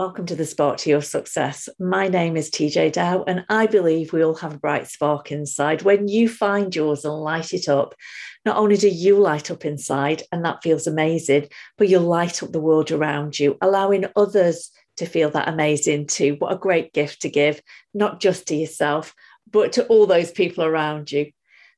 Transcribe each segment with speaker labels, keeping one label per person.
Speaker 1: Welcome to the Spark to Your Success. My name is TeeJay Dow, and I believe we all have a bright spark inside. When you find yours and light it up, not only do you light up inside, and that feels amazing, but you'll light up the world around you, allowing others to feel that amazing too. What a great gift to give, not just to yourself, but to all those people around you.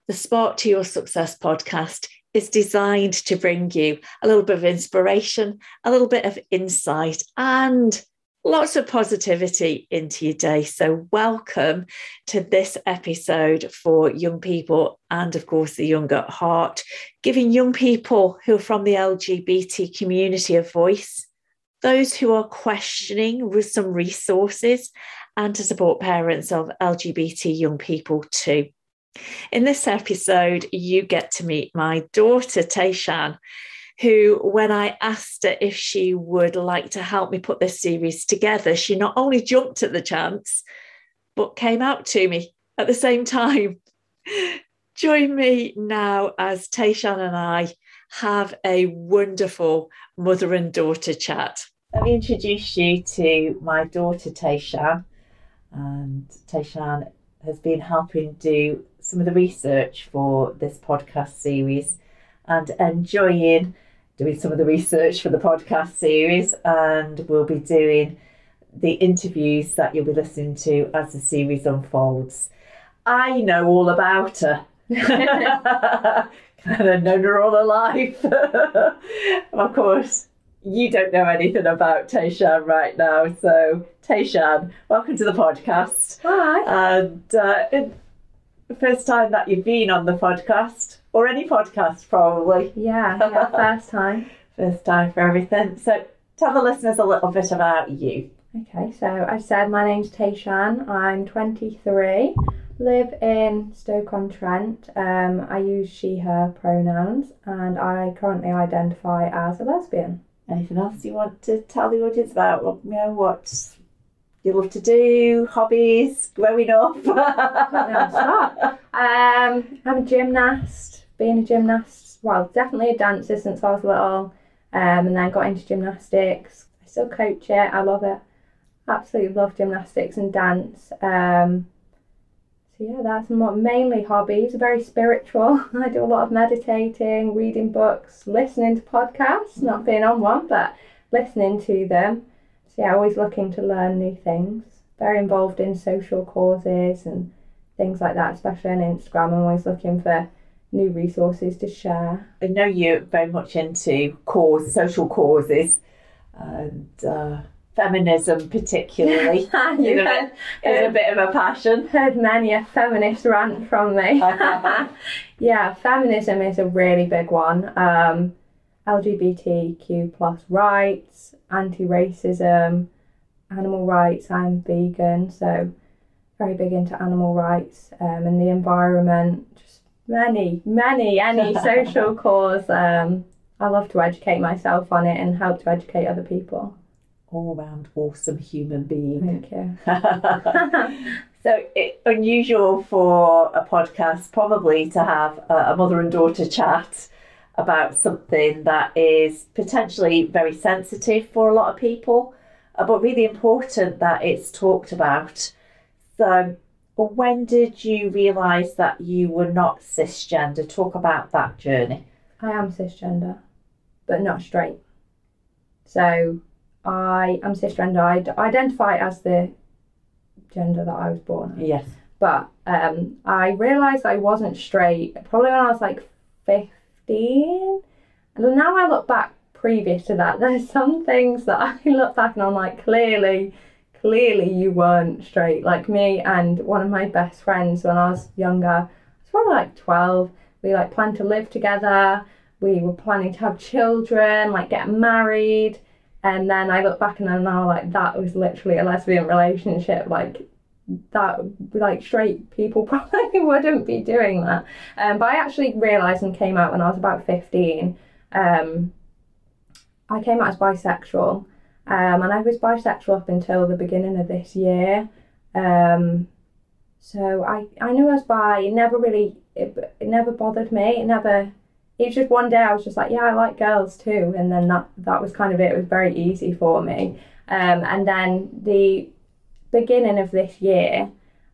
Speaker 1: The Spark to Your Success podcast is designed to bring you a little bit of inspiration, a little bit of insight, and lots of positivity into your day. So, welcome to this episode for young people and, of course, the young at heart, giving young people who are from the LGBT community a voice, those who are questioning with some resources, and to support parents of LGBT young people too. In this episode, you get to meet my daughter, Tayshan who, when I asked her if she would like to help me put this series together, she not only jumped at the chance, but came out to me at the same time. Join me now as Tayshan and I have a wonderful mother and daughter chat. Let me introduce you to my daughter Tayshan. And Tayshan has been helping do some of the research for this podcast series and enjoying doing some of the research for the podcast series, and we'll be doing the interviews that you'll be listening to as the series unfolds. I know all about her. kind of known her all her life. of course, you don't know anything about Tayshan right now. So, Tayshan, welcome to the podcast.
Speaker 2: Hi.
Speaker 1: And uh, the first time that you've been on the podcast or any podcast, probably.
Speaker 2: Yeah, yeah, first time.
Speaker 1: first time for everything. So tell the listeners a little bit about you.
Speaker 2: Okay, so I said my name's Tayshan. I'm 23, live in Stoke-on-Trent. Um, I use she/her pronouns, and I currently identify as a lesbian.
Speaker 1: Anything else you want to tell the audience about? You know what you love to do, hobbies, growing up.
Speaker 2: um, I'm a gymnast being a gymnast, well, definitely a dancer since I was little, um, and then got into gymnastics. I still coach it, I love it. Absolutely love gymnastics and dance. Um, so, yeah, that's more, mainly hobbies, very spiritual. I do a lot of meditating, reading books, listening to podcasts, not being on one, but listening to them. So, yeah, always looking to learn new things. Very involved in social causes and things like that, especially on Instagram. I'm always looking for new resources to share.
Speaker 1: I know you're very much into cause, social causes, and uh, feminism particularly. you know, is a bit of a passion.
Speaker 2: Heard many a feminist rant from me. yeah, feminism is a really big one. Um, LGBTQ plus rights, anti-racism, animal rights. I'm vegan, so very big into animal rights um, and the environment, Many, many, any social cause. Um, I love to educate myself on it and help to educate other people.
Speaker 1: All round awesome human being.
Speaker 2: Thank you.
Speaker 1: so it, unusual for a podcast probably to have a, a mother and daughter chat about something that is potentially very sensitive for a lot of people, uh, but really important that it's talked about. So but when did you realise that you were not cisgender? Talk about that journey.
Speaker 2: I am cisgender, but not straight. So I am cisgender. I identify as the gender that I was born
Speaker 1: as. Yes.
Speaker 2: But um, I realised I wasn't straight probably when I was like 15. And now I look back previous to that, there's some things that I look back and I'm like, clearly clearly you weren't straight like me and one of my best friends when I was younger. I was probably like 12. We like planned to live together. We were planning to have children, like get married. And then I look back and I'm now like, that was literally a lesbian relationship. Like, that like straight people probably wouldn't be doing that. Um, but I actually realised and came out when I was about 15. Um, I came out as bisexual um, and I was bisexual up until the beginning of this year. Um, so I, I knew I was bi. It never really, it, it never bothered me. It never it's just one day I was just like, yeah, I like girls too, and then that that was kind of it. It was very easy for me. Um, and then the beginning of this year,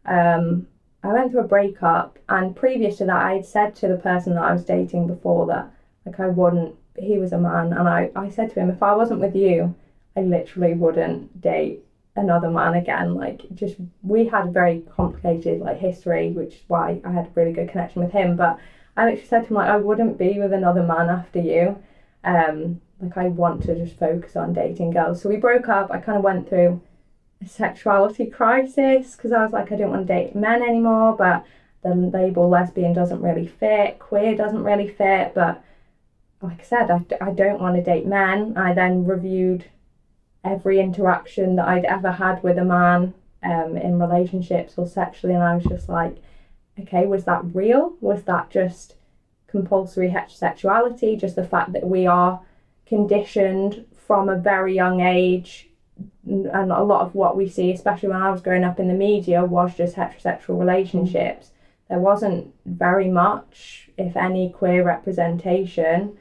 Speaker 2: um, I went through a breakup, and previous to that, I had said to the person that I was dating before that like I wouldn't. He was a man, and I I said to him, if I wasn't with you, I literally wouldn't date another man again. Like just we had a very complicated like history, which is why I had a really good connection with him. But I literally said to him like I wouldn't be with another man after you. Um, like I want to just focus on dating girls. So we broke up. I kind of went through a sexuality crisis because I was like I don't want to date men anymore, but the label lesbian doesn't really fit, queer doesn't really fit, but like I said, I, I don't want to date men. I then reviewed every interaction that I'd ever had with a man um, in relationships or sexually, and I was just like, okay, was that real? Was that just compulsory heterosexuality? Just the fact that we are conditioned from a very young age, and a lot of what we see, especially when I was growing up in the media, was just heterosexual relationships. There wasn't very much, if any, queer representation.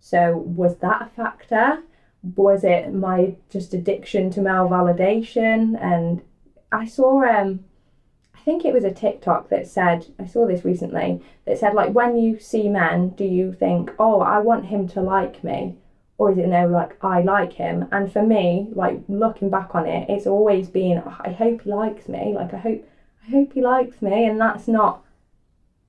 Speaker 2: So, was that a factor? Was it my just addiction to male validation? And I saw um I think it was a TikTok that said I saw this recently that said like when you see men, do you think, oh, I want him to like me? Or is it no, like I like him? And for me, like looking back on it, it's always been oh, I hope he likes me. Like I hope I hope he likes me and that's not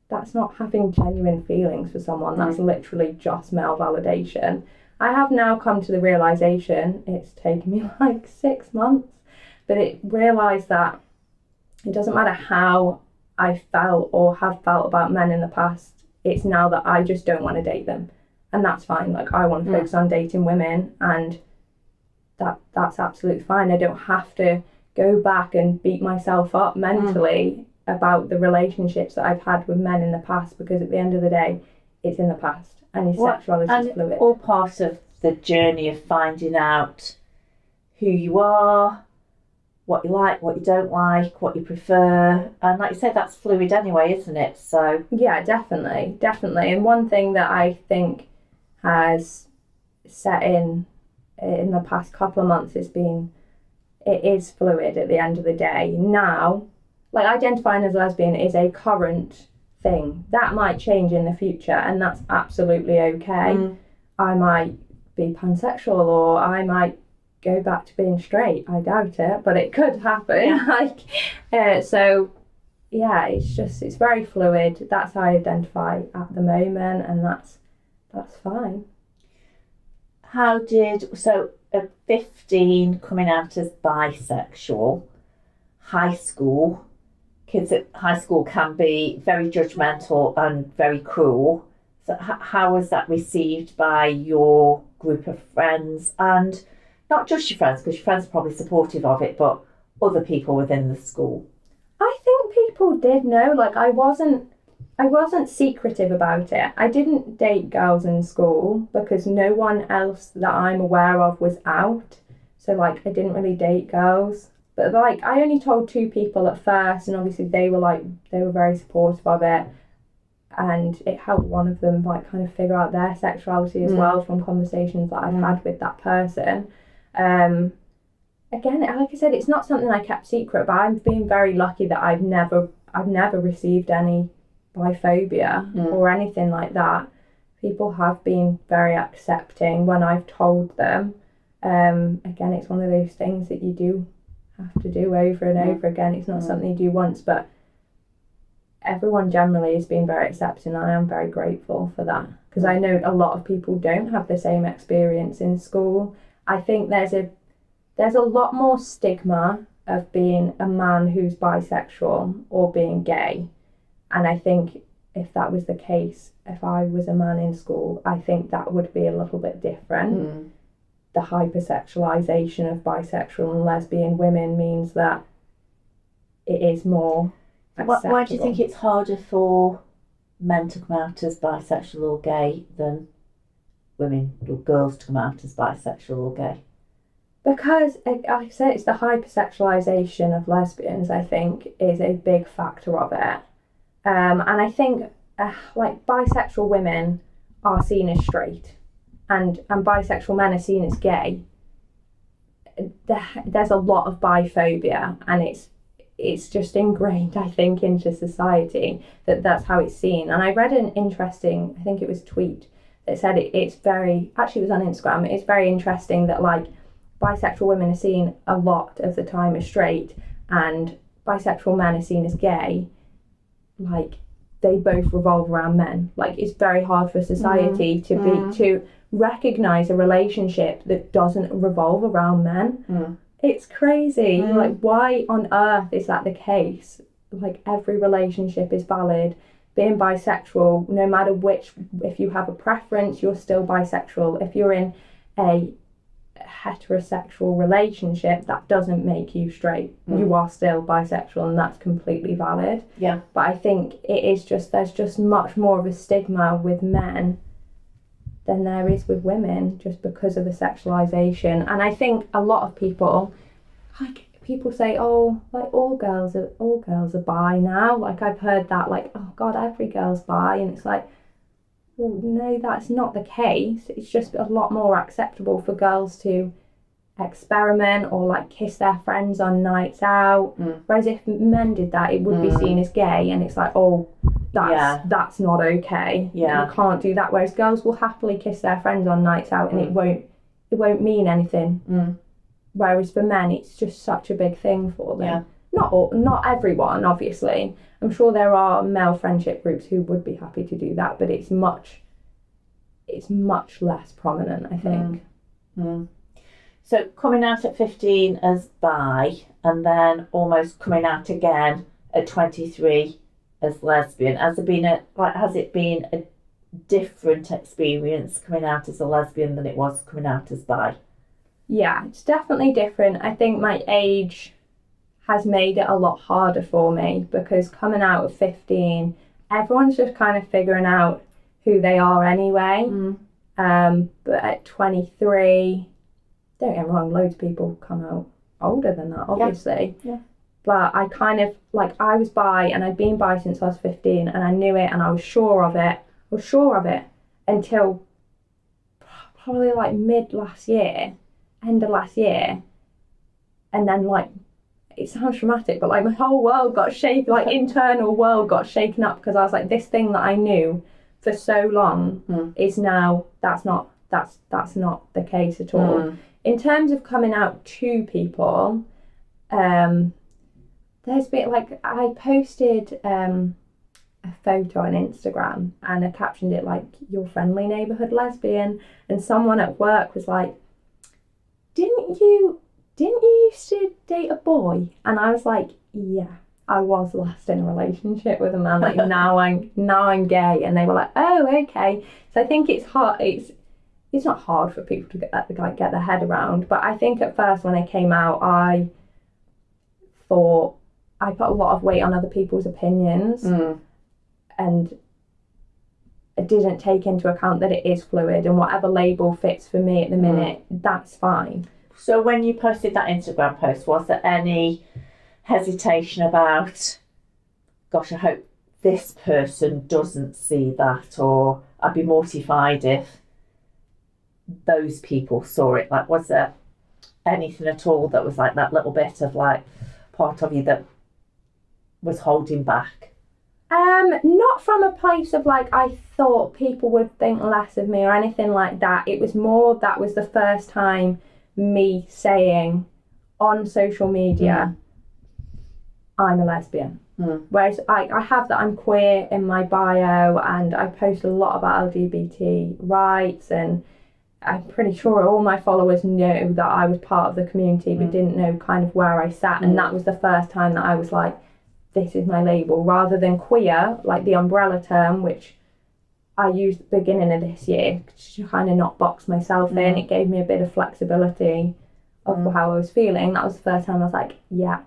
Speaker 2: that's not having genuine feelings for someone. That's literally just male validation. I have now come to the realization, it's taken me like six months, but it realized that it doesn't matter how I felt or have felt about men in the past, it's now that I just don't want to date them. And that's fine. Like I want to focus on dating women and that that's absolutely fine. I don't have to go back and beat myself up mentally mm. about the relationships that I've had with men in the past because at the end of the day, it's in the past and his what, sexuality
Speaker 3: and
Speaker 2: is fluid.
Speaker 3: All part of the journey of finding out who you are, what you like, what you don't like, what you prefer. And like you said, that's fluid anyway, isn't it? So
Speaker 2: Yeah, definitely. Definitely. And one thing that I think has set in in the past couple of months has been it is fluid at the end of the day. Now, like identifying as lesbian is a current thing. That might change in the future, and that's absolutely okay. Mm. I might be pansexual, or I might go back to being straight. I doubt it, but it could happen. Yeah. like, uh, so yeah, it's just it's very fluid. That's how I identify at the moment, and that's that's fine.
Speaker 3: How did so at fifteen coming out as bisexual, high school? Kids at high school can be very judgmental and very cruel. So, h- how was that received by your group of friends? And not just your friends, because your friends are probably supportive of it, but other people within the school?
Speaker 2: I think people did know. Like, I wasn't. I wasn't secretive about it. I didn't date girls in school because no one else that I'm aware of was out. So like I didn't really date girls. But like I only told two people at first, and obviously they were like they were very supportive of it, and it helped one of them like kind of figure out their sexuality as mm. well from conversations that I've mm. had with that person. Um, again, like I said, it's not something I kept secret, but I've been very lucky that I've never I've never received any biphobia mm. or anything like that. People have been very accepting when I've told them. Um, again, it's one of those things that you do have to do over and over again. It's not mm. something you do once, but everyone generally has been very accepting. I am very grateful for that because I know a lot of people don't have the same experience in school. I think there's a there's a lot more stigma of being a man who's bisexual or being gay. And I think if that was the case, if I was a man in school, I think that would be a little bit different. Mm the hypersexualization of bisexual and lesbian women means that it is more
Speaker 3: acceptable. Why, do you think it's harder for men to come out as bisexual or gay than women or girls to come out as bisexual or gay?
Speaker 2: Because, like I said, it's the hypersexualization of lesbians, I think, is a big factor of it. Um, and I think, uh, like, bisexual women are seen as straight and and bisexual men are seen as gay there, there's a lot of biphobia and it's it's just ingrained i think into society that that's how it's seen. And i read an interesting i think it was tweet that said it, it's very actually it was on instagram it's very interesting that like bisexual women are seen a lot of the time as straight and bisexual men are seen as gay like they both revolve around men. Like it's very hard for society
Speaker 1: Mm.
Speaker 2: to be to recognize a relationship that doesn't revolve around men
Speaker 1: Mm.
Speaker 2: it's crazy
Speaker 1: Mm.
Speaker 2: like why on earth is that the case like every relationship is valid being bisexual no matter which if you have a preference you're still bisexual if you're in a heterosexual relationship that doesn't make you straight
Speaker 1: Mm.
Speaker 2: you are still bisexual and that's completely valid
Speaker 1: Yeah.
Speaker 2: but i think it is just there's just much more of a stigma with men than there is with women just because of the sexualization. And i think a lot of people like people say oh like all girls are all girls are bi now. Like i've heard that like oh god every girl's bi. And it's like well no that's not the case. It's just a lot more acceptable for girls to experiment or like kiss their friends on nights out.
Speaker 1: Mm.
Speaker 2: whereas if men did that it would be
Speaker 1: Mm.
Speaker 2: seen as gay. And it's like oh that's
Speaker 1: Yeah.
Speaker 2: that's not okay
Speaker 1: Yeah.
Speaker 2: you can't do that whereas girls will happily kiss their friends on nights out and it
Speaker 1: Mm.
Speaker 2: won't it won't mean anything
Speaker 1: Mm.
Speaker 2: whereas for men it's just such a big thing for them
Speaker 1: Yeah.
Speaker 2: not all, not everyone obviously i'm sure there are male friendship groups who would be happy to do that but it's much it's much less prominent i think
Speaker 1: Mm. So coming out at 15 as bi and then almost coming out again at 23 as lesbian. Has it been a like has it been a different experience coming out as a lesbian than it was coming out as bi?
Speaker 2: yeah it's definitely different i think my age has made it a lot harder for me because coming out at 15 everyone's just kind of figuring out who they are anyway
Speaker 1: Mm.
Speaker 2: Um, but at 23, don't get me wrong, loads of people come out older than that, obviously.
Speaker 1: Yeah.
Speaker 2: But I kind of, like, I was bi and I'd been bi since I was 15 and I knew it and I was sure of it. I was sure of it until probably like mid last year, end of last year. And then, like, it sounds dramatic, but like my whole world got shaken, like, internal world got shaken up because I was like, this thing that I knew for so long
Speaker 1: Mm.
Speaker 2: is now that's not that's that's not the case at all.
Speaker 1: Mm.
Speaker 2: In terms of coming out to people, um, there's been like I posted um, a photo on Instagram and I captioned it like your friendly neighborhood lesbian, and someone at work was like, "Didn't you didn't you used to date a boy?" And I was like, "Yeah." I was last in a relationship with a man. Like now I'm now I'm gay, and they were like, "Oh, okay." So I think it's hard. It's it's not hard for people to get like get their head around. But I think at first when I came out, I thought I put a lot of weight on other people's opinions,
Speaker 1: Mm.
Speaker 2: and I didn't take into account that it is fluid, and whatever label fits for me at the minute, that's fine.
Speaker 1: So when you posted that Instagram post, was there any hesitation about, gosh, I hope this person doesn't see that, or I'd be mortified if those people saw it? Like, was there anything at all that was like that little bit of like part of you that was holding back?
Speaker 2: Um, not from a place of like I thought people would think less of me or anything like that. It was more that was the first time me saying on social media, I'm a lesbian.
Speaker 1: Mm.
Speaker 2: Whereas I, I have that I'm queer in my bio and I post a lot about LGBT rights and I'm pretty sure all my followers knew that I was part of the community but
Speaker 1: Mm.
Speaker 2: didn't know kind of where I sat
Speaker 1: Mm.
Speaker 2: and that was the first time that I was like this is my label rather than queer like the umbrella term which I used at the beginning of this year to kind of not box myself in
Speaker 1: Mm.
Speaker 2: it gave me a bit of flexibility of
Speaker 1: Mm.
Speaker 2: how I was feeling that was the first time I was like yeah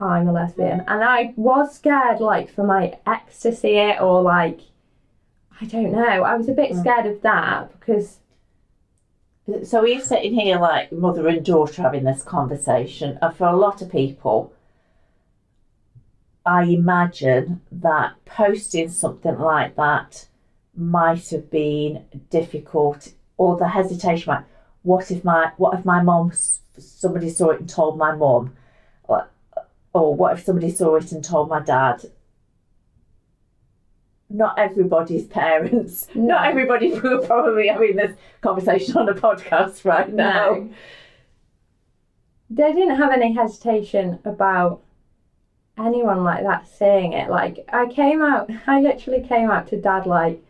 Speaker 2: I'm a lesbian. And I was scared, like, for my ex to see it, or like, I don't know. I was a bit
Speaker 1: Mm.
Speaker 2: scared of that because,
Speaker 1: So we're sitting here like mother and daughter having this conversation, and for a lot of people, I imagine that posting something like that might have been difficult, or the hesitation like, what if my what if my mom somebody saw it and told my mom, or, or what if somebody saw it and told my dad? Not everybody's parents.
Speaker 2: No.
Speaker 1: Not everybody who are probably having this conversation on a podcast right now.
Speaker 2: No. They didn't have any hesitation about anyone like that saying it. Like I came out, I literally came out to dad like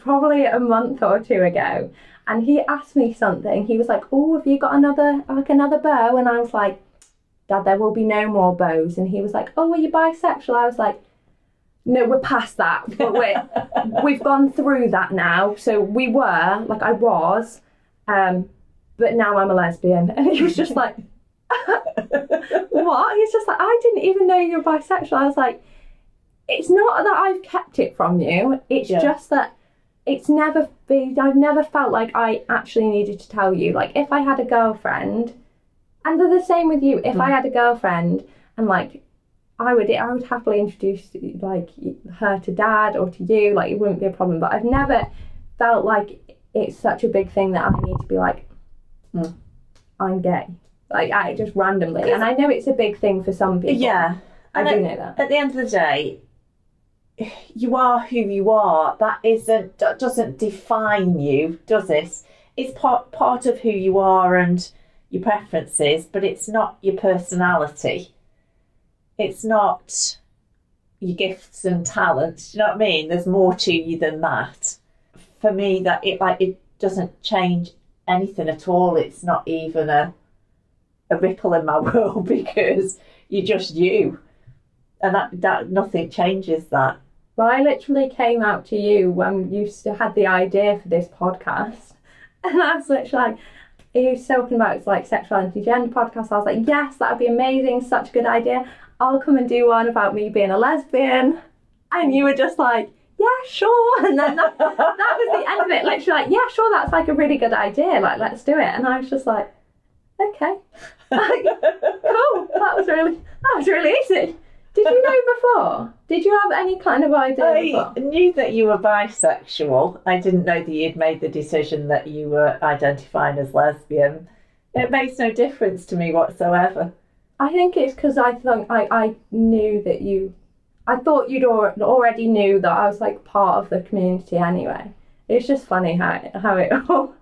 Speaker 2: probably a month or two ago, and he asked me something. He was like, "Oh, have you got another like another beau?" And I was like, "Dad, there will be no more beaus." And he was like, "Oh, are you bisexual?" I was like. No, we're past that. But we're, we've gone through that now. So we were, like I was, um, but now I'm a lesbian. And he was just like, what? He's just like, I didn't even know you're bisexual. I was like, it's not that I've kept it from you. It's
Speaker 1: Yeah.
Speaker 2: just that it's never been, I've never felt like I actually needed to tell you. Like, if I had a girlfriend, and they're the same with you, if I had a girlfriend and like, I would I would happily introduce like her to dad or to you like it wouldn't be a problem but I've never felt like it's such a big thing that I need to be like
Speaker 1: Mm.
Speaker 2: I'm gay like I just randomly and I know it's a big thing for some people
Speaker 1: Yeah.
Speaker 2: I
Speaker 1: And
Speaker 2: do
Speaker 1: it-
Speaker 2: know that
Speaker 1: at the end of the day, you are who you are. That isn't that doesn't define you, does it? It's part part of who you are and your preferences, but it's not your personality. It's not your gifts and talents. Do you know what I mean? There's more to you than that. For me, that it like it doesn't change anything at all. It's not even a a ripple in my world because you're just you. And that that nothing changes that.
Speaker 2: well I literally came out to you when you had the idea for this podcast. And I was literally like are you talking about it's like sexuality gender podcast? I was like yes that would be amazing. Such a good idea. I'll come and do one about me being a lesbian. And you were just like yeah sure. And then that, that was the end of it. Literally like yeah sure that's like a really good idea. Like let's do it. And I was just like okay. Like, cool. That was really that was really easy. Did you know before? Did you have any kind of idea
Speaker 1: I
Speaker 2: before?
Speaker 1: knew that you were bisexual. I didn't know that you'd made the decision that you were identifying as lesbian. It makes no difference to me whatsoever.
Speaker 2: I think it's because I thought I, I knew that you I thought you'd al- already knew that I was like part of the community anyway. It's just funny how it, how it all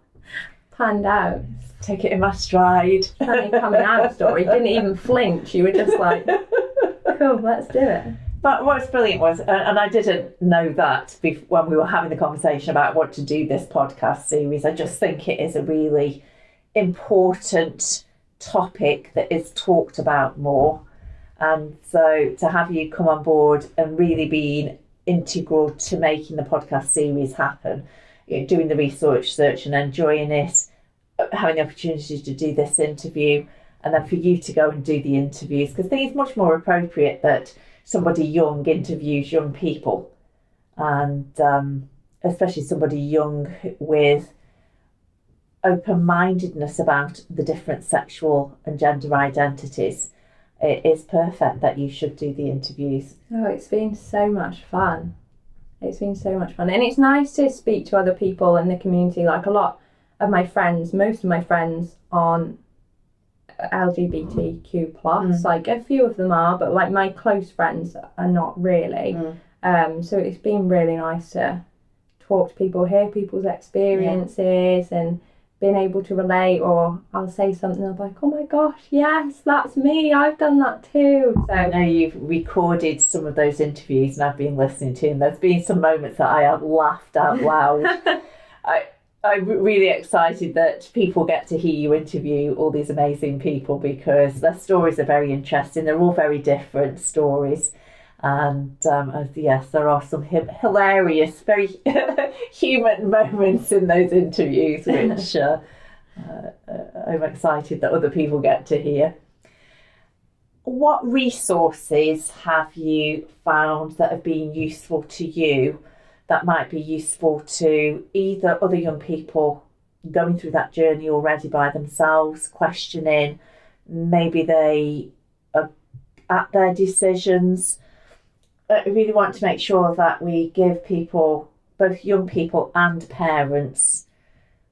Speaker 2: panned out
Speaker 1: Take it in my stride.
Speaker 2: funny coming out story. Didn't even flinch. You were just like, cool, let's do it.
Speaker 1: But what's brilliant was, and and I didn't know that when we were having the conversation about what to do this podcast series. I just think it is a really important topic that is talked about more. And so to have you come on board and really being integral to making the podcast series happen, you know, doing the research search and enjoying it, having the opportunity to do this interview, and then for you to go and do the interviews, because I think it's much more appropriate that somebody young interviews young people, and um, especially somebody young with open mindedness about the different sexual and gender identities. It is perfect that you should do the interviews.
Speaker 2: Oh, it's been so much fun. It's been so much fun. And it's nice to speak to other people in the community. Like a lot of my friends, most of my friends aren't LGBTQ plus.
Speaker 1: Mm.
Speaker 2: Like a few of them are, but like my close friends are not really.
Speaker 1: Mm.
Speaker 2: Um, so it's been really nice to talk to people, hear people's experiences, and being able to relate. Or I'll say something, I'm like, oh my gosh, yes, that's me. I've done that too. So I
Speaker 1: know you've recorded some of those interviews and I've been listening to, and there's been some moments that I have laughed out loud. I, I'm really excited that people get to hear you interview all these amazing people because their stories are very interesting. They're all very different stories. And um, yes, there are some hi- hilarious, very human moments in those interviews, which uh, uh, I'm excited that other people get to hear. What resources have you found that have been useful to you that might be useful to either other young people going through that journey already by themselves, questioning maybe they are at their decisions? Uh, I really want to make sure that we give people both young people and parents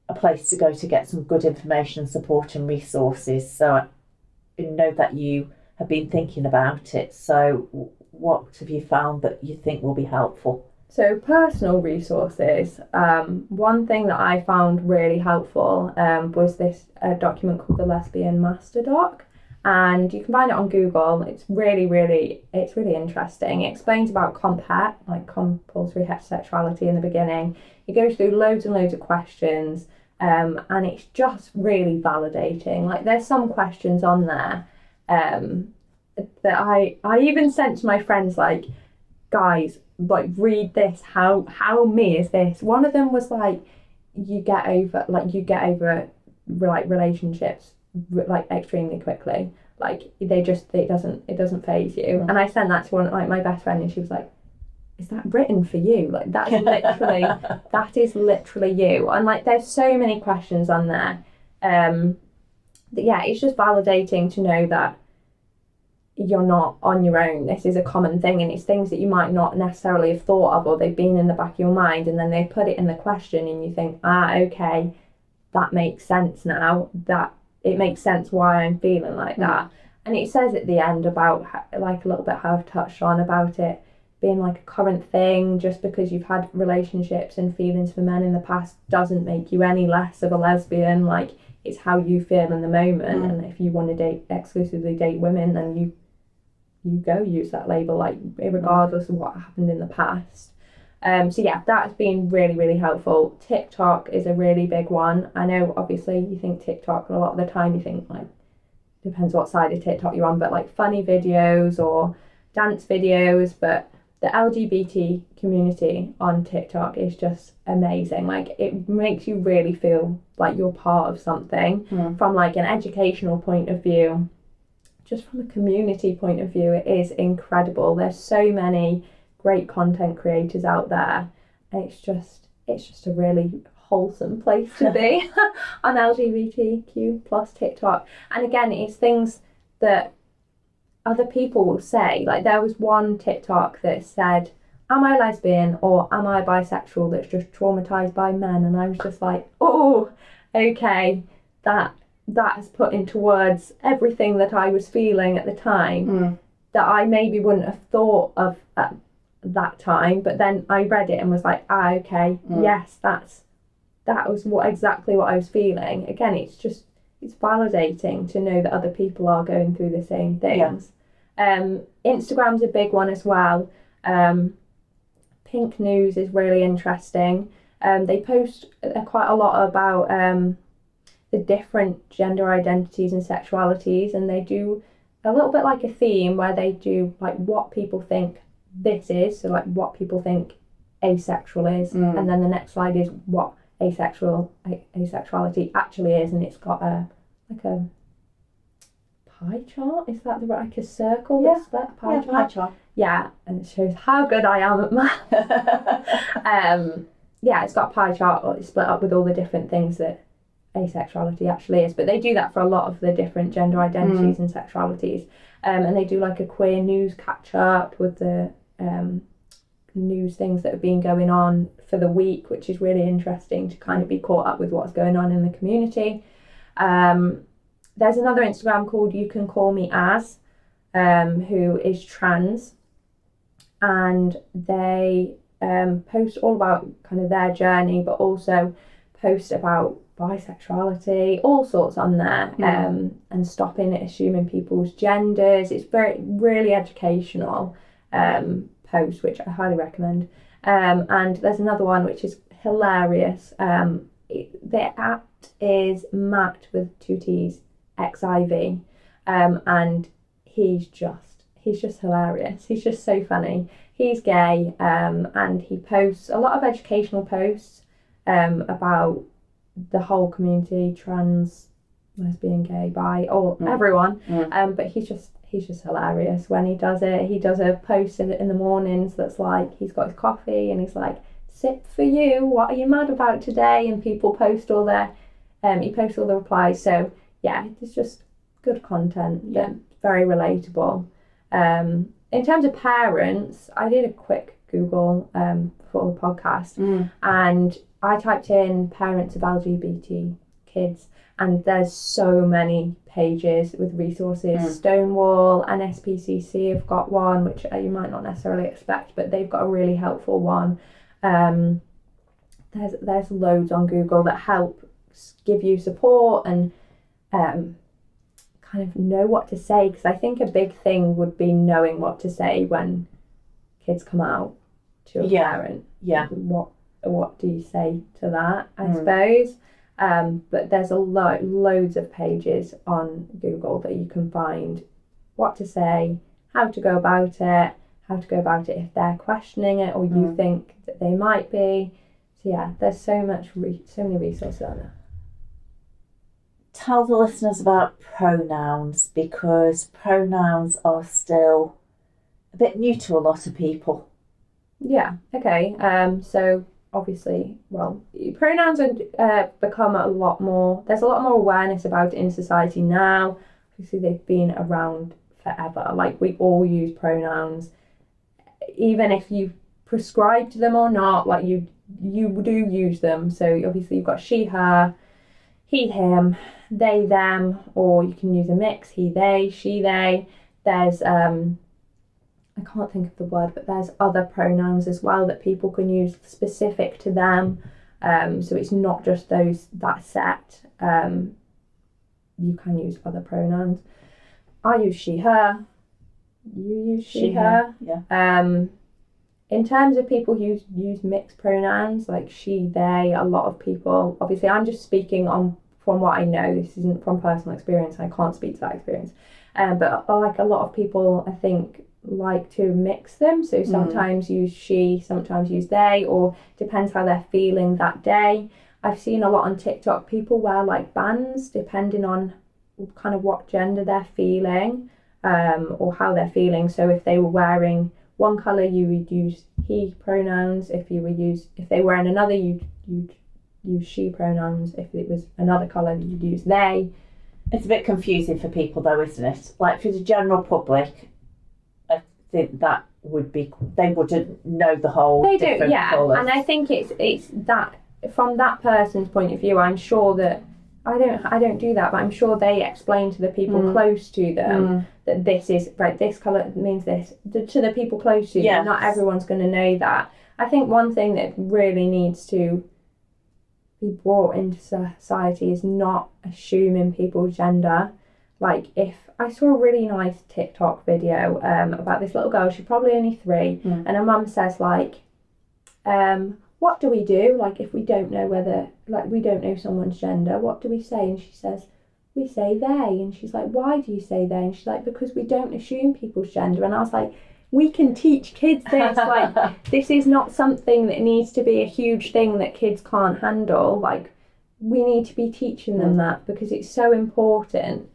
Speaker 1: a place to go to get some good information, support, and resources. So I know that you have been thinking about it. So, what have you found that you think will be helpful?
Speaker 2: So, personal resources. Um, one thing that I found really helpful um, was this uh, document called the Lesbian Master Doc, and you can find it on Google. It's really, really, it's really interesting. It explains about comphet, like compulsory heterosexuality, in the beginning. It goes through loads and loads of questions, um, and it's just really validating. Like, there's some questions on there um, that I I even sent to my friends, like, guys like read this how how me is this? One of them was like you get over like you get over like relationships like extremely quickly. Like they just it doesn't it doesn't faze you. Mm. and i sent that to one like my best friend and she was like is that written for you? Like that's literally that is literally you. And like there's so many questions on there. Um yeah it's just validating to know that you're not on your own. This is a common thing, and it's things that you might not necessarily have thought of, or they've been in the back of your mind, and then they put it in the question, and you think, ah, okay, that makes sense now. That it makes sense why I'm feeling like mm. that. And it says at the end about, like a little bit how I've touched on about it being like a current thing. Just because you've had relationships and feelings for men in the past doesn't make you any less of a lesbian. Like it's how you feel in the moment, mm. and if you want to date exclusively date women, then you you go use that label, like regardless of what happened in the past. Um, so yeah, that's been really, really helpful. TikTok is a really big one. I know obviously you think TikTok a lot of the time you think like depends what side of TikTok you're on, but like funny videos or dance videos, but the LGBT community on TikTok is just amazing. Like it makes you really feel like you're part of something mm. from like an educational point of view just from a community point of view, it is incredible. There's so many great content creators out there. It's just it's just a really wholesome place to be on LGBTQ plus TikTok. And again, it's things that other people will say. Like there was one TikTok that said, Am I lesbian or am I bisexual that's just traumatized by men? And I was just like, Oh, okay, that that has put into words everything that I was feeling at the time mm. that I maybe wouldn't have thought of at that time. But then I read it and was like, ah, okay, mm. yes, that's that was what exactly what I was feeling. Again, it's just it's validating to know that other people are going through the same things. Yeah. Um, Instagram's a big one as well. Um, Pink News is really interesting. Um, they post uh, quite a lot about um, the different gender identities and sexualities, and they do a little bit like a theme where they do like what people think this is, so like what people think asexual is, mm. and then the next slide is what asexual a- asexuality actually is, and it's got a like a pie chart. Is that the right like a circle?
Speaker 1: Yeah, that pie, yeah, chart? pie chart.
Speaker 2: Yeah, and it shows how good I am at math. um, yeah, it's got a pie chart. It's split up with all the different things that asexuality actually is, but they do that for a lot of the different gender identities mm. and sexualities. Um, and they do like a queer news catch up with the um, news things that have been going on for the week, which is really interesting to kind of be caught up with what's going on in the community. Um, there's another Instagram called You Can Call Me As, um, who is trans, and they um, post all about kind of their journey, but also post about bisexuality, all sorts on there, mm. um, and stopping assuming people's genders. It's very really educational um, post, which I highly recommend. Um, and there's another one which is hilarious. Um, it, the app is Matt with two T's XIV, um, and he's just he's just hilarious. He's just so funny. He's gay, um, and he posts a lot of educational posts um, about the whole community, trans, lesbian, gay, bi, or mm. everyone. Mm. Um, but he's just he's just hilarious when he does it. He does a post in, in the mornings that's like he's got his coffee and he's like, "Sip for you. What are you mad about today?" And people post all their um, he posts all the replies. So yeah, it's just good content. Yeah, very relatable. Um, in terms of parents, I did a quick Google um, for the podcast, and I typed in parents of LGBT kids, and there's so many pages with resources. Stonewall and NSPCC have got one, which uh, you might not necessarily expect, but they've got a really helpful one. Um, there's there's loads on Google that help give you support and um, kind of know what to say because I think a big thing would be knowing what to say when kids come out to a
Speaker 1: Yeah.
Speaker 2: parent.
Speaker 1: Yeah.
Speaker 2: What what do you say to that? I
Speaker 1: Mm.
Speaker 2: suppose. Um, but there's a lot loads of pages on Google that you can find what to say, how to go about it, how to go about it if they're questioning it or you
Speaker 1: Mm.
Speaker 2: think that they might be. So yeah, there's so much re- so many resources on there.
Speaker 1: Tell the listeners about pronouns because pronouns are still a bit new to a lot of people.
Speaker 2: Yeah. Okay. Um. So obviously, well, pronouns have uh, become a lot more. There's a lot more awareness about it in society now. Obviously, they've been around forever. Like we all use pronouns, even if you prescribe to them or not. Like you, you do use them. So obviously, you've got she, her, he, him, they, them, or you can use a mix: he, they, she, they. There's um I can't think of the word, but there's other pronouns as well that people can use specific to them. Um, so it's not just those that set. Um, you can use other pronouns. I use she, her. You use she, her.
Speaker 1: Yeah.
Speaker 2: Um, in terms of people who use, use mixed pronouns like she, they, a lot of people, obviously, I'm just speaking on from what I know. This isn't from personal experience. I can't speak to that experience. Um, but like a lot of people, I think like to mix them. So sometimes use she, sometimes use they, or depends how they're feeling that day. I've seen a lot on TikTok people wear like bands depending on kind of what gender they're feeling um, or how they're feeling. So if they were wearing one color, you would use he pronouns. If you were use if they were in another, you'd you'd use she pronouns. If it was another color, you'd use they.
Speaker 1: It's a bit confusing for people though, isn't it? Like for the general public, think that would be they wouldn't know the whole
Speaker 2: They do, yeah.
Speaker 1: colours.
Speaker 2: And I think it's it's that from that person's point of view, I'm sure that I don't I don't do that, but I'm sure they explain to the people
Speaker 1: Mm.
Speaker 2: close to them that this is right. This color means this to to the people close to them.
Speaker 1: Yes.
Speaker 2: Not everyone's going to know that. I think one thing that really needs to be brought into society is not assuming people's gender. Like if I saw a really nice TikTok video um, about this little girl, she's probably only three,
Speaker 1: Mm.
Speaker 2: and her mum says like, um, "What do we do? Like if we don't know whether like we don't know someone's gender, what do we say?" And she says, "We say they." And she's like, "Why do you say they?" And she's like, "Because we don't assume people's gender." And I was like, "We can teach kids this. like this is not something that needs to be a huge thing that kids can't handle. Like we need to be teaching them that because it's so important."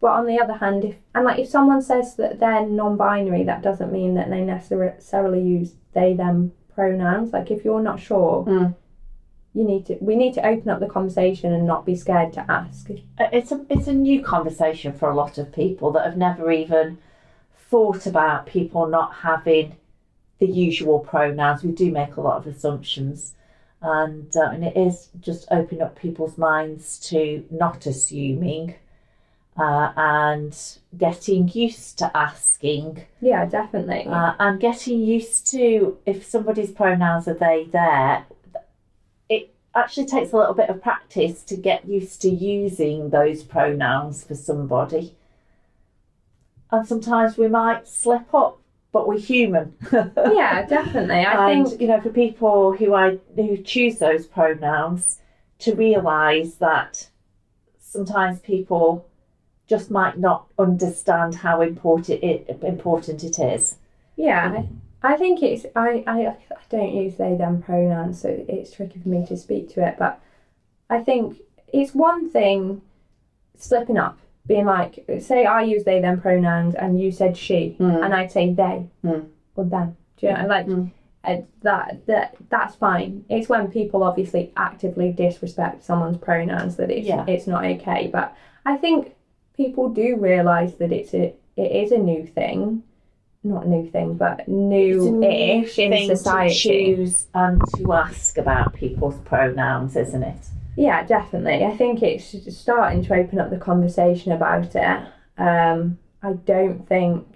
Speaker 2: But on the other hand, if and like if someone says that they're non-binary, that doesn't mean that they necessarily use they them pronouns. Like if you're not sure,
Speaker 1: Mm.
Speaker 2: you need to. We need to open up the conversation and not be scared to ask.
Speaker 1: it's a it's a new conversation for a lot of people that have never even thought about people not having the usual pronouns. We do make a lot of assumptions, and uh, and it is just opening up people's minds to not assuming, uh, and getting used to asking,
Speaker 2: Yeah, definitely.
Speaker 1: uh, and getting used to if somebody's pronouns are they there. It actually takes a little bit of practice to get used to using those pronouns for somebody. And sometimes we might slip up, but we're human.
Speaker 2: yeah, definitely. I
Speaker 1: and
Speaker 2: think
Speaker 1: you know, for people who I who choose those pronouns, to realise that sometimes people just might not understand how important it important it is.
Speaker 2: Yeah, I think it's I, I I don't use they them pronouns, so it's tricky for me to speak to it. But I think it's one thing slipping up, being like, say I use they them pronouns and you said she,
Speaker 1: Mm.
Speaker 2: and I'd say they
Speaker 1: Mm.
Speaker 2: or them. Do you know like?
Speaker 1: Mm.
Speaker 2: uh, that that that's fine. It's when people obviously actively disrespect someone's pronouns that it's
Speaker 1: Yeah.
Speaker 2: it's not okay. But I think people do realise that it's a it is a new thing. not a new thing, but new-ish in society.
Speaker 1: to choose and to ask about people's pronouns, isn't it?
Speaker 2: Yeah, definitely. I think it's starting to open up the conversation about it. Um, I don't think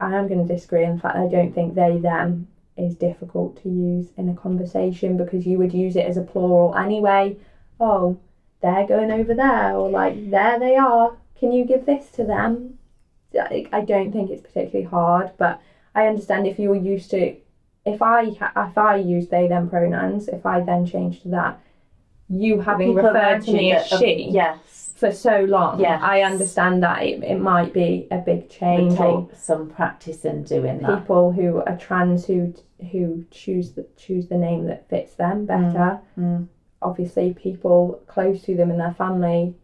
Speaker 2: I am going to disagree. In fact, I don't think they them is difficult to use in a conversation because you would use it as a plural anyway. Oh, they're going over there, or like there they are. Can you give this to them? I I don't think it's particularly hard, but I understand if you were used to, if I if I use they them pronouns, if I then change to that, you having
Speaker 1: People
Speaker 2: referred to me as she
Speaker 1: Yes.
Speaker 2: for so long,
Speaker 1: Yes.
Speaker 2: I understand that it, it might be a big change.
Speaker 1: some practice in doing that.
Speaker 2: people who are trans who who choose the choose the name that fits them better.
Speaker 1: Mm.
Speaker 2: Obviously, people close to them in their family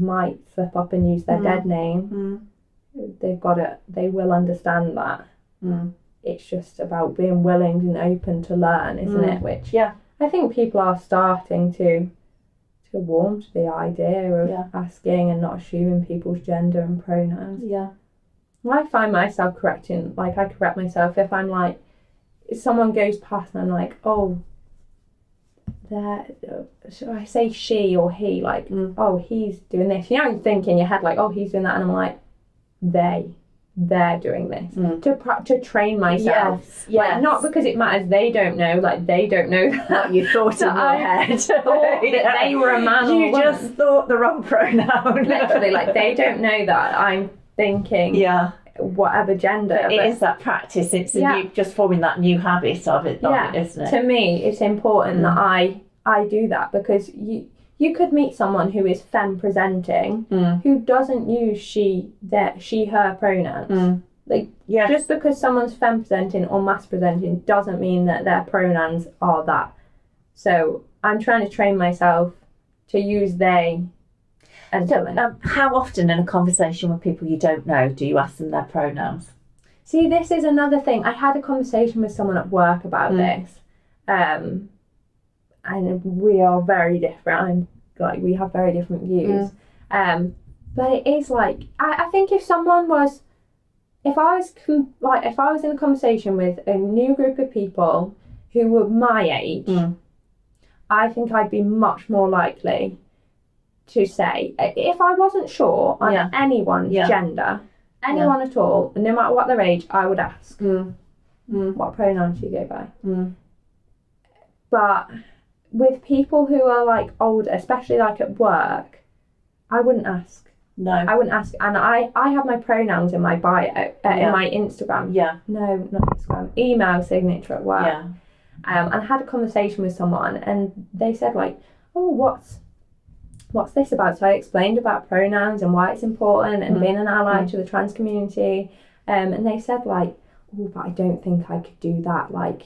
Speaker 2: might slip up and use their
Speaker 1: Mm.
Speaker 2: dead name.
Speaker 1: Mm.
Speaker 2: They've got it. They will understand that.
Speaker 1: Mm.
Speaker 2: It's just about being willing and open to learn, isn't
Speaker 1: Mm.
Speaker 2: it? Which
Speaker 1: Yeah.
Speaker 2: I think people are starting to to warm to the idea of
Speaker 1: Yeah.
Speaker 2: asking and not assuming people's gender and pronouns.
Speaker 1: Yeah.
Speaker 2: I find myself correcting, like I correct myself if I'm like, if someone goes past and I'm like, oh, there, should I say she or he? Like,
Speaker 1: Mm.
Speaker 2: oh, he's doing this. You know, you think in your head like, oh, he's doing that, and I'm like, they, they're doing this
Speaker 1: Mm.
Speaker 2: to to train myself.
Speaker 1: Yes. Yes.
Speaker 2: Like, not because it matters. They don't know. Like they don't know
Speaker 1: what
Speaker 2: that.
Speaker 1: you thought in your
Speaker 2: I
Speaker 1: head.
Speaker 2: thought that they were a man
Speaker 1: You
Speaker 2: a woman.
Speaker 1: just thought the wrong pronoun.
Speaker 2: Literally, like they don't know that I'm thinking
Speaker 1: Yeah.
Speaker 2: Whatever gender.
Speaker 1: But it
Speaker 2: but-
Speaker 1: is that practice. It's
Speaker 2: Yeah.
Speaker 1: new, just forming that new habit of it,
Speaker 2: yeah,
Speaker 1: it, isn't it?
Speaker 2: to me, it's important that
Speaker 1: Mm.
Speaker 2: I I do that because you you could meet someone who is femme presenting
Speaker 1: Mm.
Speaker 2: who doesn't use she their she her pronouns.
Speaker 1: Mm.
Speaker 2: Like
Speaker 1: Yeah.
Speaker 2: just because someone's femme presenting or masc presenting doesn't mean that their pronouns are that. So I'm trying to train myself to use they and
Speaker 1: um, how often in a conversation with people you don't know do you ask them their pronouns?
Speaker 2: See, this is another thing. I had a conversation with someone at work about
Speaker 1: Mm.
Speaker 2: this, um, and we are very different. Like we have very different views, um, but it is like I, I think if someone was, if I was com- like if I was in a conversation with a new group of people who were my age,
Speaker 1: Mm.
Speaker 2: I think I'd be much more likely to say if I wasn't sure on
Speaker 1: Yeah.
Speaker 2: anyone's
Speaker 1: Yeah.
Speaker 2: gender, anyone at all, no matter what their age, I would ask
Speaker 1: Mm. Mm.
Speaker 2: what pronouns you go by.
Speaker 1: Mm.
Speaker 2: But with people who are like older, especially like at work, I wouldn't ask.
Speaker 1: No.
Speaker 2: I wouldn't ask, and I I have my pronouns in my bio, uh,
Speaker 1: Yeah.
Speaker 2: in my Instagram.
Speaker 1: yeah.
Speaker 2: No, not Instagram. Email signature at work.
Speaker 1: Yeah.
Speaker 2: um, and I had a conversation with someone, and they said like, "Oh, what's what's this about?" So I explained about pronouns and why it's important and
Speaker 1: Mm.
Speaker 2: being an ally
Speaker 1: Mm.
Speaker 2: to the trans community, um, and they said like, "Oh, but I don't think I could do that." Like,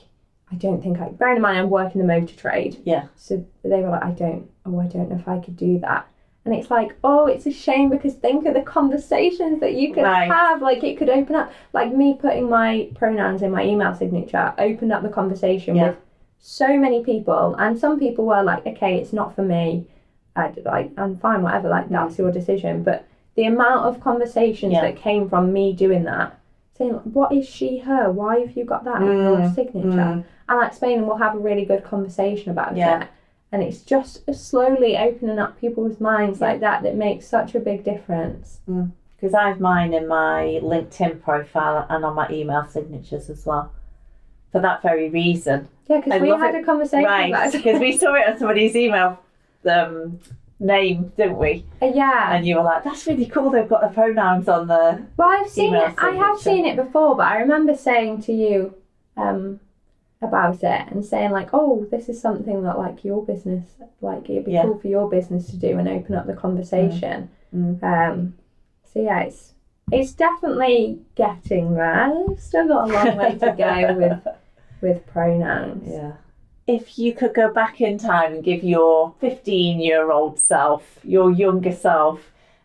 Speaker 2: I don't think I. Bearing in mind, I'm working the motor trade,
Speaker 1: Yeah.
Speaker 2: so they were like, "I don't. Oh, I don't know if I could do that." And it's like, oh, it's a shame because think of the conversations that you could
Speaker 1: Right.
Speaker 2: have. Like, it could open up. Like, me putting my pronouns in my email signature opened up the conversation
Speaker 1: Yeah.
Speaker 2: with so many people. And some people were like, okay, it's not for me. I, like, I'm fine, whatever. Like, that's your decision. But the amount of conversations
Speaker 1: Yeah.
Speaker 2: that came from me doing that, saying, what is she, her? Why have you got that in your
Speaker 1: Mm,
Speaker 2: signature?
Speaker 1: mm.
Speaker 2: And like Spain, we'll have a really good conversation about
Speaker 1: Yeah.
Speaker 2: it. And it's just slowly opening up people's minds like that that makes such a big difference.
Speaker 1: Because I have mine in my LinkedIn profile and on my email signatures as well. For that very reason.
Speaker 2: Yeah, because we had
Speaker 1: it.
Speaker 2: a conversation
Speaker 1: Right.
Speaker 2: about it.
Speaker 1: Because we saw it on somebody's email um, name, didn't we?
Speaker 2: Uh, yeah.
Speaker 1: And you were like, that's really cool. They've got the pronouns on the.
Speaker 2: Well, I've seen it. I have seen it before, but I remember saying to you um, about it and saying like, "Oh, this is something that like your business, like it'd be
Speaker 1: Yeah.
Speaker 2: cool for your business to do and open up the conversation."
Speaker 1: Mm.
Speaker 2: Um, so yeah, it's it's definitely getting there. We've still got a long way to go with with pronouns.
Speaker 1: Yeah. If you could go back in time and give your 15 year old self, your younger self,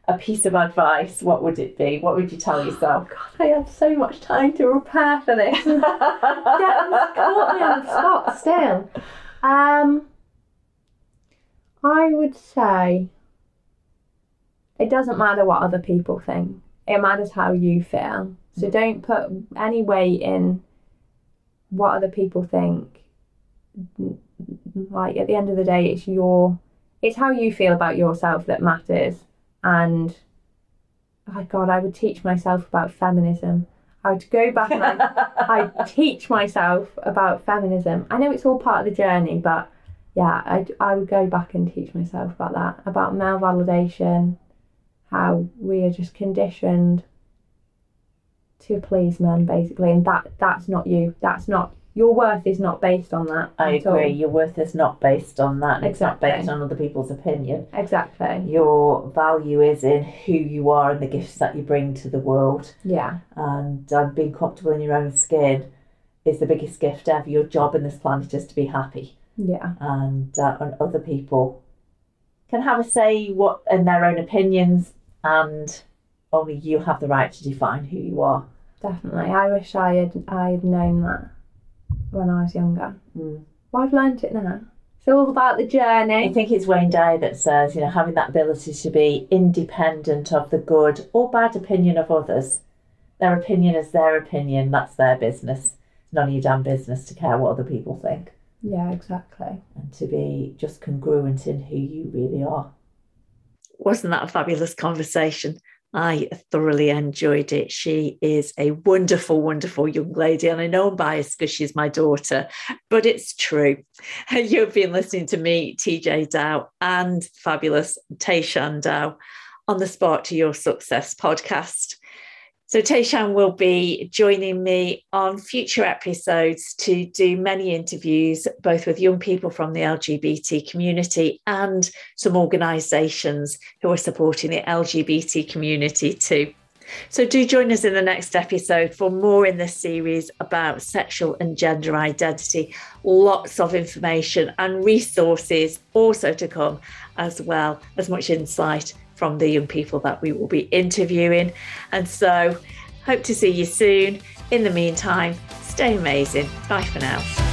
Speaker 1: a piece of advice, what would it be? What would you tell yourself?
Speaker 2: God, I had so much time to prepare for this. it's caught me on the spot still. Um, I would say it doesn't matter what other people think. It matters how you feel. So don't put any weight in what other people think. Like at the end of the day, it's your, it's how you feel about yourself that matters. And oh God, I would teach myself about feminism. I would go back and I, I teach myself about feminism. I know it's all part of the journey, but yeah, I, I would go back and teach myself about that, about male validation, how we are just conditioned to please men, basically, and that that's not you. That's not your worth is not based on that.
Speaker 4: I
Speaker 2: at all.
Speaker 4: agree. Your worth is not based on that. and It's not based on other people's opinion.
Speaker 2: Exactly.
Speaker 4: Your value is in who you are and the gifts that you bring to the world.
Speaker 2: Yeah.
Speaker 4: And um, being comfortable in your own skin is the biggest gift ever. Your job in this planet is to be happy.
Speaker 2: Yeah.
Speaker 4: and uh, and other people can have a say what in their own opinions and only you have the right to define who you are
Speaker 2: Definitely. I wish I had I had known that when I was younger.
Speaker 4: Mm.
Speaker 2: Well, I've learned it now. It's all about the journey.
Speaker 4: I think it's Wayne Dyer that says you know having that ability to be independent of the good or bad opinion of others their opinion is their opinion that's their business it's none of your damn business to care what other people think
Speaker 2: Yeah, exactly.
Speaker 4: and to be just congruent in who you really are
Speaker 1: Wasn't that a fabulous conversation? I thoroughly enjoyed it. She is a wonderful, wonderful young lady. And I know I'm biased because she's my daughter, but it's true. You've been listening to me, TeeJay Dow, and fabulous Tayshan Dow on the Spark to Your Success podcast. So Tayshan will be joining me on future episodes to do many interviews, both with young people from the LGBT community and some organisations who are supporting the LGBT community too. So do join us in the next episode for more in this series about sexual and gender identity. Lots of information and resources also to come, as well as much insight from the young people that we will be interviewing. And so, hope to see you soon. In the meantime, stay amazing. Bye for now.